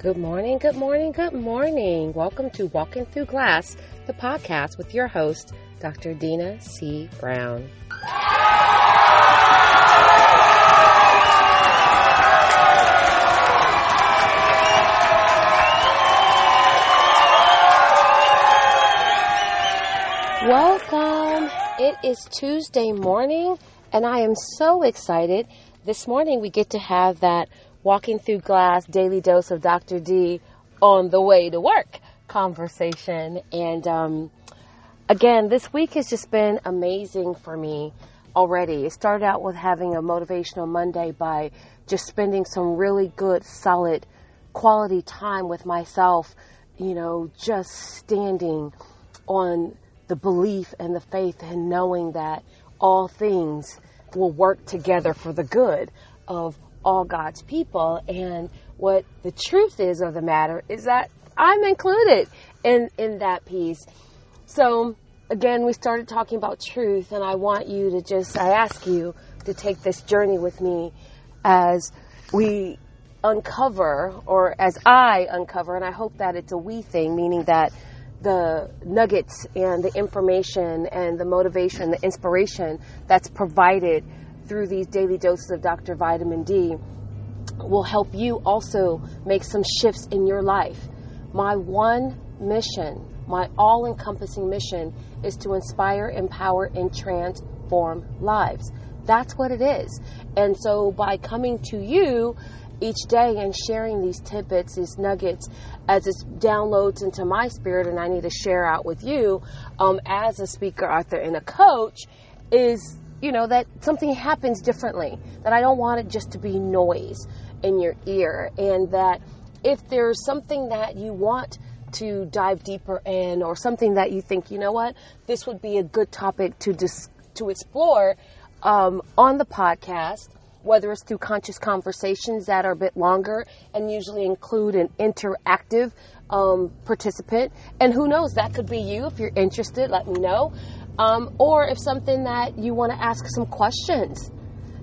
Good morning, good morning, good morning. Welcome to Walking Through Glass, the podcast with your host, Dr. Dina C. Brown. Welcome. It is Tuesday morning, and I am so excited. This morning, we get to have that walking through glass daily dose of Dr. D on the way to work conversation. And um, again, this week has just been amazing for me already. It started out with having a motivational Monday by just spending some really good, solid, quality time with myself, you know, just standing on the belief and the faith and knowing that all things will work together for the good of all God's people. And what the truth is of the matter is that I'm included in, in that piece. So again, we started talking about truth and I want you to just, I ask you to take this journey with me as we uncover or as I uncover, and I hope that it's a we thing, meaning that the nuggets and the information and the motivation, the inspiration that's provided through these daily doses of Dr. Vitamin D will help you also make some shifts in your life. My one mission, my all encompassing mission, is to inspire, empower, and transform lives. That's what it is. And so by coming to you each day and sharing these tidbits, these nuggets, as it downloads into my spirit, and I need to share out with you um, as a speaker, author, and a coach, is you know, that something happens differently, that I don't want it just to be noise in your ear, and that if there's something that you want to dive deeper in, or something that you think, you know what, this would be a good topic to dis- to explore um, on the podcast, whether it's through conscious conversations that are a bit longer and usually include an interactive um, participant. And who knows, that could be you if you're interested. Let me know. Um, or if something that you want to ask some questions,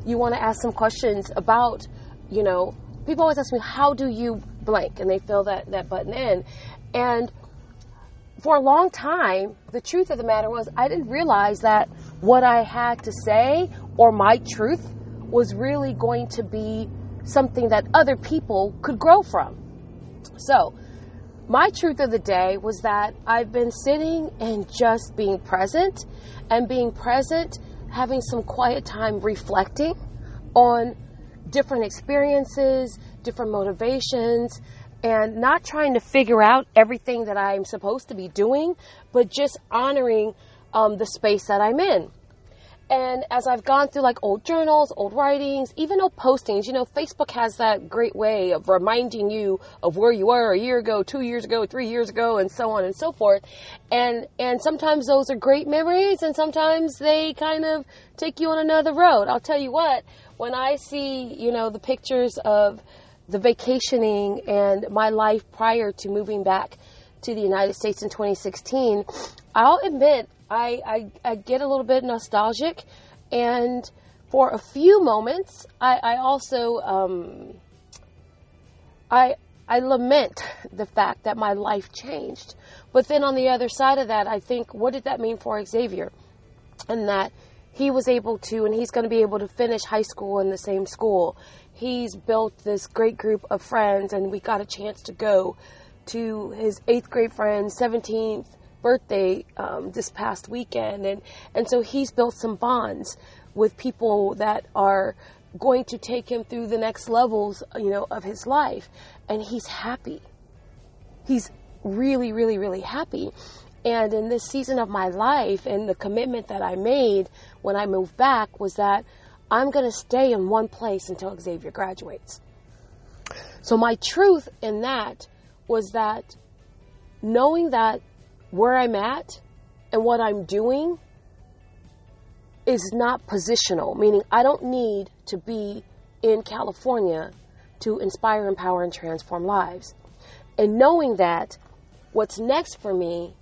you want to ask some questions about, you know, people always ask me, how do you blank? And they fill that, that button in. And for a long time, the truth of the matter was, I didn't realize that what I had to say or my truth was really going to be something that other people could grow from. So, my truth of the day was that I've been sitting and just being present and being present, having some quiet time reflecting on different experiences, different motivations, and not trying to figure out everything that I'm supposed to be doing, but just honoring um, the space that I'm in. And as I've gone through like old journals, old writings, even old postings, you know, Facebook has that great way of reminding you of where you were a year ago, two years ago, three years ago, and so on and so forth. And, and sometimes those are great memories and sometimes they kind of take you on another road. I'll tell you what, when I see, you know, the pictures of the vacationing and my life prior to moving back to the United States in 2016, I'll admit I, I, I get a little bit nostalgic, and for a few moments, I, I also um, I I lament the fact that my life changed. But then on the other side of that, I think, what did that mean for Xavier? And that he was able to, and he's going to be able to finish high school in the same school. He's built this great group of friends, and we got a chance to go to his eighth grade friend's 17th birthday um, this past weekend, and and so he's built some bonds with people that are going to take him through the next levels, you know, of his life, and he's happy. He's really, really, really happy. And in this season of my life, and the commitment that I made when I moved back was that I'm going to stay in one place until Xavier graduates. So my truth in that was that knowing that where I'm at and what I'm doing is not positional, meaning I don't need to be in California to inspire, empower, and transform lives. And knowing that what's next for me,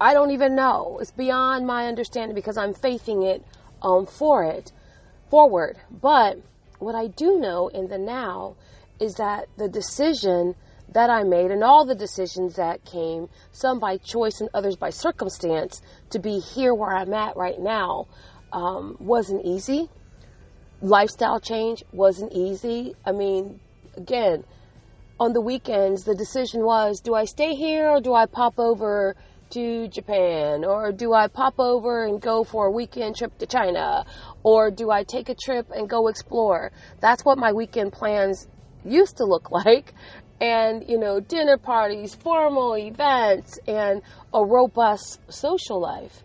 I don't even know. It's beyond my understanding because I'm faithing it um, for it forward. But what I do know in the now is that the decision that I made and all the decisions that came, some by choice and others by circumstance, to be here where I'm at right now, um, wasn't easy. Lifestyle change wasn't easy. I mean, again, on the weekends, the decision was do I stay here or do I pop over to Japan? Or do I pop over and go for a weekend trip to China? Or do I take a trip and go explore? That's what my weekend plans used to look like. And, you know, dinner parties, formal events, and a robust social life.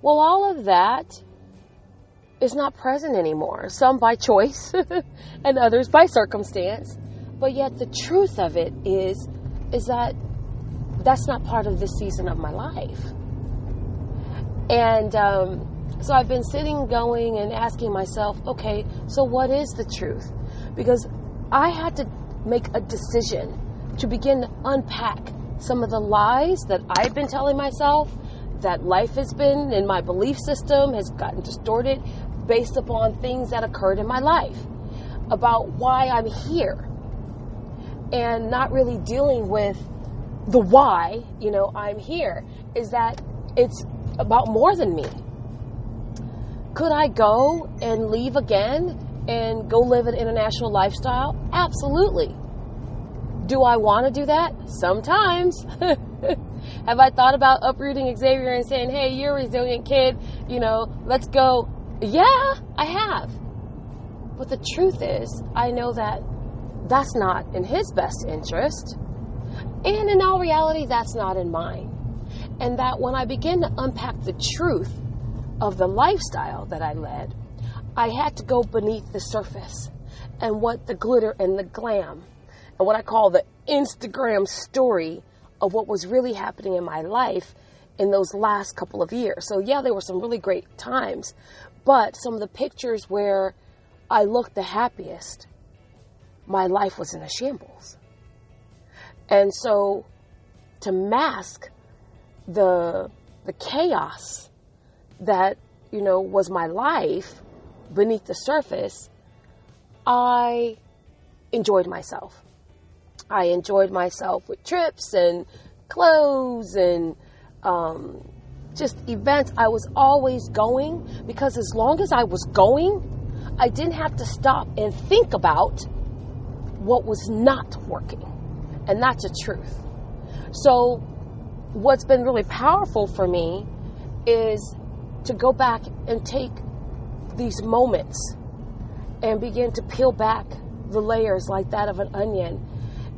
Well, all of that is not present anymore. Some by choice and others by circumstance. But yet the truth of it is, is that that's not part of this season of my life. And um, so I've been sitting, going, and asking myself, okay, so what is the truth? Because I had to make a decision to begin to unpack some of the lies that I've been telling myself, that life has been, and my belief system has gotten distorted based upon things that occurred in my life about why I'm here and not really dealing with the why, you know, I'm here is that it's about more than me. Could I go and leave again and go live an international lifestyle? Absolutely. Do I want to do that? Sometimes. Have I thought about uprooting Xavier and saying, hey, you're a resilient kid, you know, let's go? Yeah, I have. But the truth is, I know that that's not in his best interest. And in all reality, that's not in mine. And that when I begin to unpack the truth of the lifestyle that I led, I had to go beneath the surface and what the glitter and the glam and what I call the Instagram story of what was really happening in my life in those last couple of years. So, yeah, there were some really great times, but some of the pictures where I looked the happiest, my life was in a shambles. And so, to mask the the chaos that you know was my life beneath the surface, I enjoyed myself. I enjoyed myself with trips and clothes and um, just events. I was always going because as long as I was going, I didn't have to stop and think about what was not working. And that's a truth. So, what's been really powerful for me is to go back and take these moments and begin to peel back the layers like that of an onion.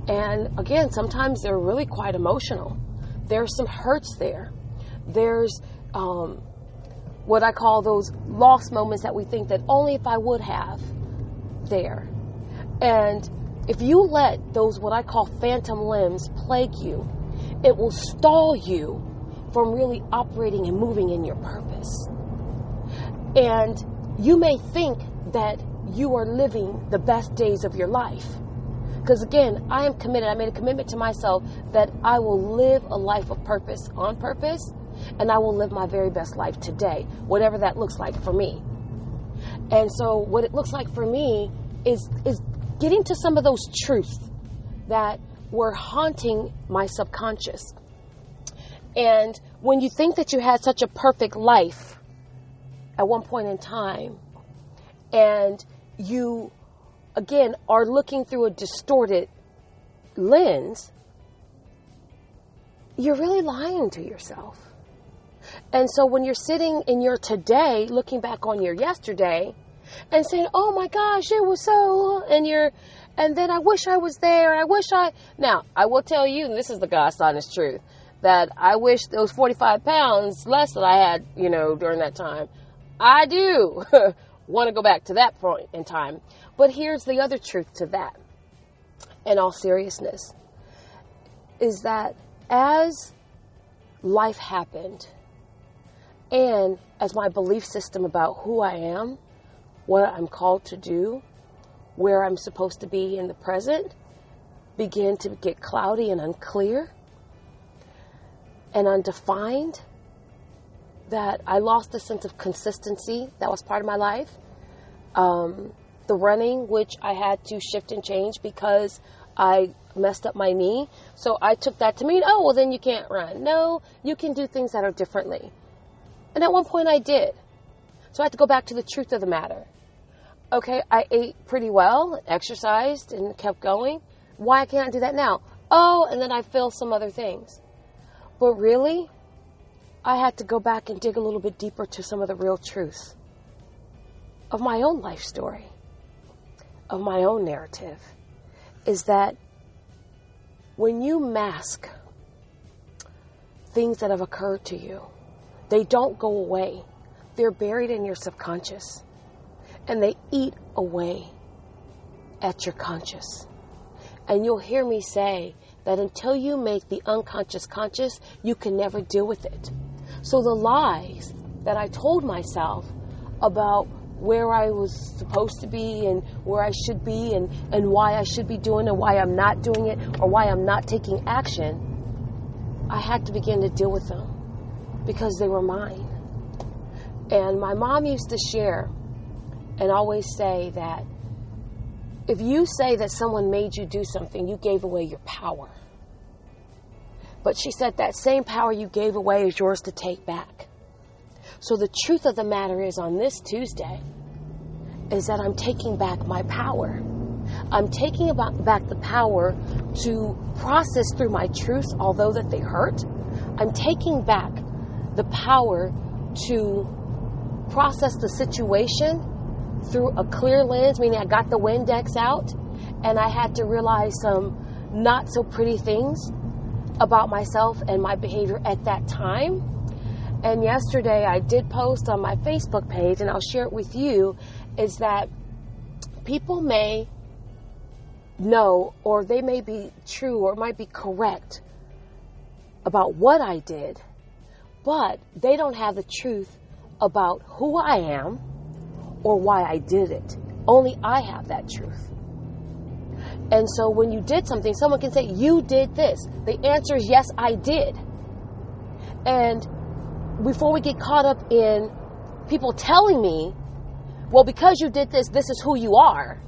And again, sometimes they're really quite emotional. There's some hurts there. There's um, what I call those lost moments that we think that only if I would have there. And if you let those what I call phantom limbs plague you, it will stall you from really operating and moving in your purpose. And you may think that you are living the best days of your life. Because again, I am committed. I made a commitment to myself that I will live a life of purpose on purpose, and I will live my very best life today, whatever that looks like for me. And so, what it looks like for me is is getting to some of those truths that were haunting my subconscious. And when you think that you had such a perfect life at one point in time, and you again are looking through a distorted lens, you're really lying to yourself. And so when you're sitting in your today, looking back on your yesterday, and saying, "Oh my gosh, it was so," and you're, and then I wish I was there. I wish I. Now I will tell you, and this is the God's honest truth, that I wish those 45 pounds less that I had, you know, during that time. I do want to go back to that point in time. But here's the other truth to that, in all seriousness, is that as life happened, and as my belief system about who I am, what I'm called to do, where I'm supposed to be in the present, began to get cloudy and unclear and undefined, that I lost the sense of consistency that was part of my life um, the running, which I had to shift and change because I messed up my knee. So I took that to mean, oh, well, then you can't run. No, you can do things that are differently. And at one point I did. So I had to go back to the truth of the matter. Okay, I ate pretty well, exercised, and kept going. Why can't I do that now? Oh, and then I feel some other things. But really, I had to go back and dig a little bit deeper to some of the real truths of my own life story, of my own narrative, is that when you mask things that have occurred to you, they don't go away. They're buried in your subconscious and they eat away at your conscious. And you'll hear me say that until you make the unconscious conscious, you can never deal with it. So the lies that I told myself about where I was supposed to be and where I should be and, and why I should be doing and why I'm not doing it or why I'm not taking action, I had to begin to deal with them because they were mine. And my mom used to share and always say that if you say that someone made you do something, you gave away your power. But she said that same power you gave away is yours to take back. So the truth of the matter is on this Tuesday is that I'm taking back my power. I'm taking about back the power to process through my truths, although that they hurt. I'm taking back the power to process the situation through a clear lens, meaning I got the Windex out and I had to realize some not so pretty things about myself and my behavior at that time. And yesterday I did post on my Facebook page, and I'll share it with you, is that people may know or they may be true or might be correct about what I did, but they don't have the truth about who I am or why I did it. Only I have that truth. And so when you did something, someone can say, You did this. The answer is yes, I did. And before we get caught up in people telling me, Well, because you did this, this is who you are.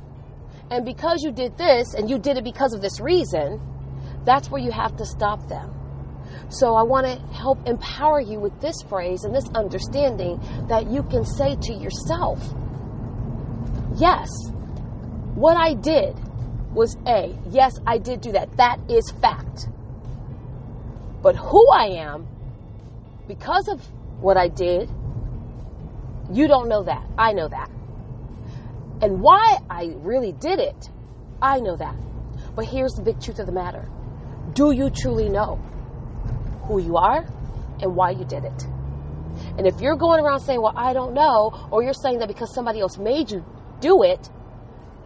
And because you did this and you did it because of this reason, that's where you have to stop them. So I want to help empower you with this phrase and this understanding that you can say to yourself, Yes, what I did was A. Yes, I did do that. That is fact. But who I am, because of what I did, you don't know that. I know that. And why I really did it, I know that. But here's the big truth of the matter Do you truly know who you are and why you did it? And if you're going around saying, Well, I don't know, or you're saying that because somebody else made you do it,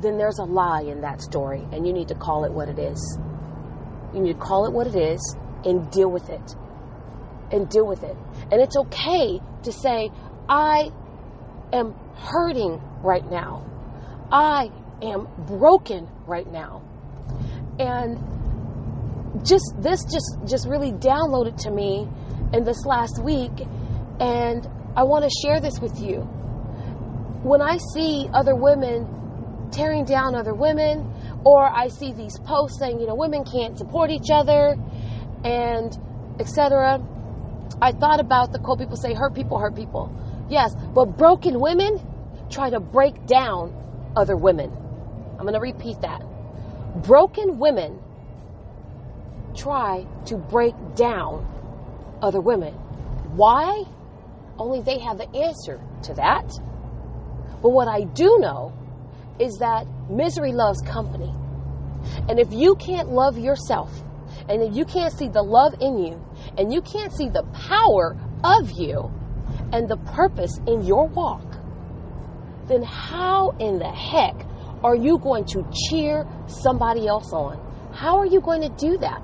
then there's a lie in that story, and you need to call it what it is. You need to call it what it is and deal with it. And deal with it. And it's okay to say, I am hurting right now. I am broken right now. And just this just just really downloaded to me in this last week and I want to share this with you. When I see other women tearing down other women, or I see these posts saying, you know, women can't support each other, and etc. I thought about the quote people say, hurt people hurt people. Yes, but broken women try to break down other women. I'm going to repeat that. Broken women try to break down other women. Why? Only they have the answer to that. But what I do know is that misery loves company. And if you can't love yourself, and if you can't see the love in you, and you can't see the power of you and the purpose in your walk, then how in the heck are you going to cheer somebody else on? How are you going to do that?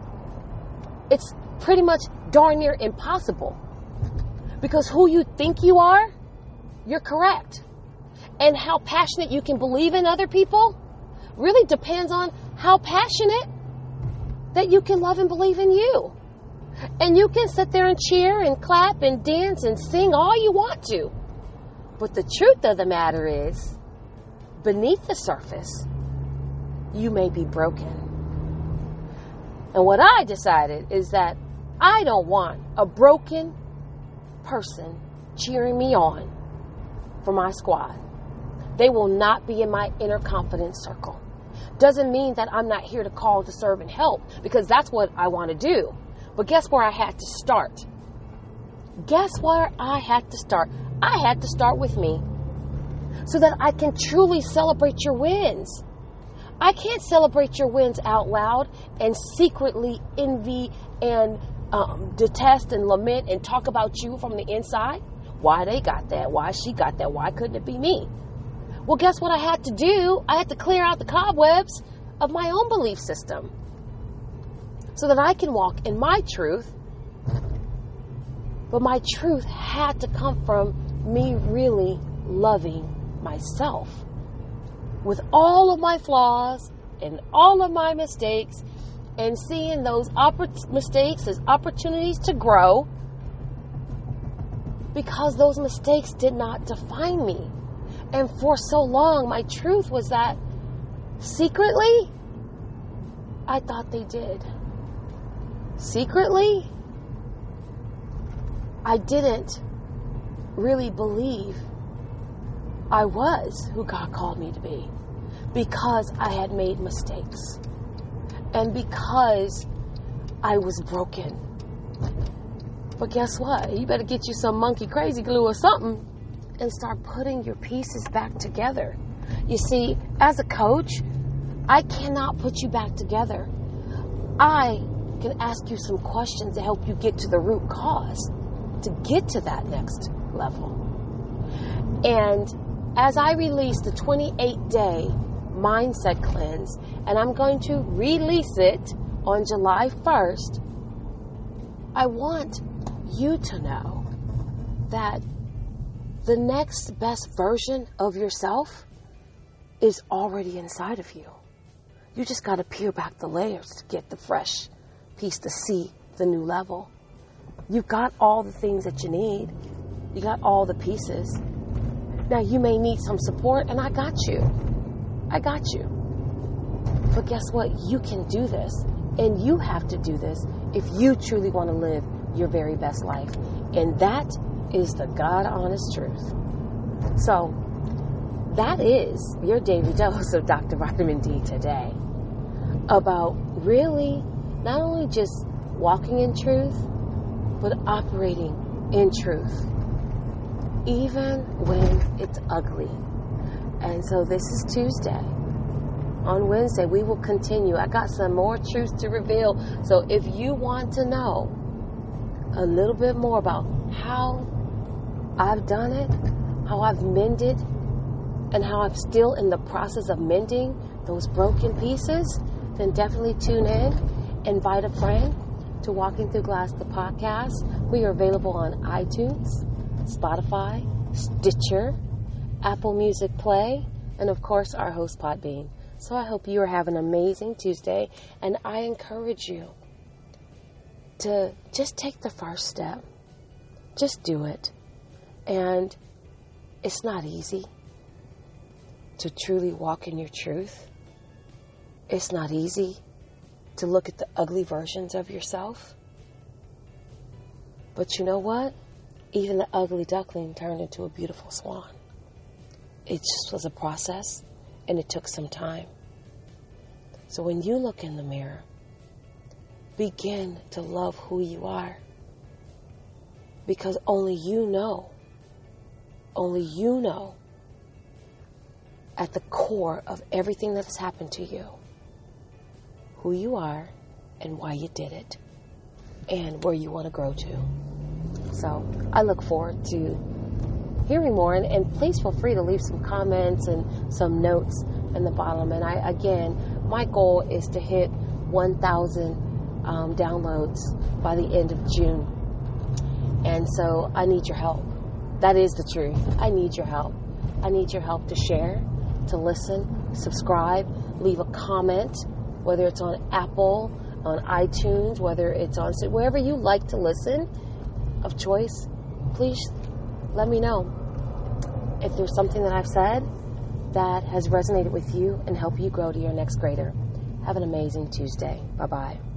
It's pretty much darn near impossible. Because who you think you are, you're correct and how passionate you can believe in other people really depends on how passionate that you can love and believe in you. And you can sit there and cheer and clap and dance and sing all you want to. But the truth of the matter is, beneath the surface, you may be broken. And what I decided is that I don't want a broken person cheering me on for my squad. They will not be in my inner confidence circle. Doesn't mean that I'm not here to call to serve and help because that's what I want to do. But guess where I had to start? Guess where I had to start? I had to start with me so that I can truly celebrate your wins. I can't celebrate your wins out loud and secretly envy and um, detest and lament and talk about you from the inside. Why they got that? Why she got that? Why couldn't it be me? Well, guess what I had to do? I had to clear out the cobwebs of my own belief system so that I can walk in my truth. But my truth had to come from me really loving myself with all of my flaws and all of my mistakes and seeing those oppor- mistakes as opportunities to grow because those mistakes did not define me. And for so long, my truth was that secretly, I thought they did. Secretly, I didn't really believe I was who God called me to be because I had made mistakes and because I was broken. But guess what? You better get you some monkey crazy glue or something and start putting your pieces back together. You see, as a coach, I cannot put you back together. I can ask you some questions to help you get to the root cause to get to that next level. And as I release the 28 day mindset cleanse, and I'm going to release it on July 1st, I want you to know that the next best version of yourself is already inside of you. You just got to peel back the layers to get the fresh piece to see the new level. You've got all the things that you need. You got all the pieces. Now, you may need some support, and I got you. I got you. But guess what? You can do this. And you have to do this if you truly want to live your very best life. And that is the God honest truth. So, that is your daily dose of Dr. Vitamin D today about really not only just walking in truth, but operating in truth even when it's ugly. And so this is Tuesday. On Wednesday, we will continue. I got some more truths to reveal. So if you want to know a little bit more about how I've done it, how I've mended, and how I'm still in the process of mending those broken pieces, then definitely tune in. Invite a friend to Walking Through Glass, the podcast. We are available on iTunes, Spotify, Stitcher, Apple Music Play, and of course our host Podbean. So I hope you are having an amazing Tuesday, and I encourage you to just take the first step. Just do it. And it's not easy to truly walk in your truth. It's not easy to look at the ugly versions of yourself. But you know what? even the ugly duckling turned into a beautiful swan. It just was a process and it took some time. So when you look in the mirror, begin to love who you are. Because only you know, only you know at the core of everything that has happened to you who you are and why you did it and where you want to grow to. So I look forward to hearing more. And, and please feel free to leave some comments and some notes in the bottom. And I, again, my goal is to hit 1,000 um, downloads by the end of June. And so I need your help. That is the truth. I need your help. I need your help to share, to listen, subscribe, leave a comment, whether it's on Apple, on iTunes, whether it's on wherever you like to listen of choice, please let me know. If there's something that I've said that has resonated with you and help you grow to your next grader. Have an amazing Tuesday. Bye bye.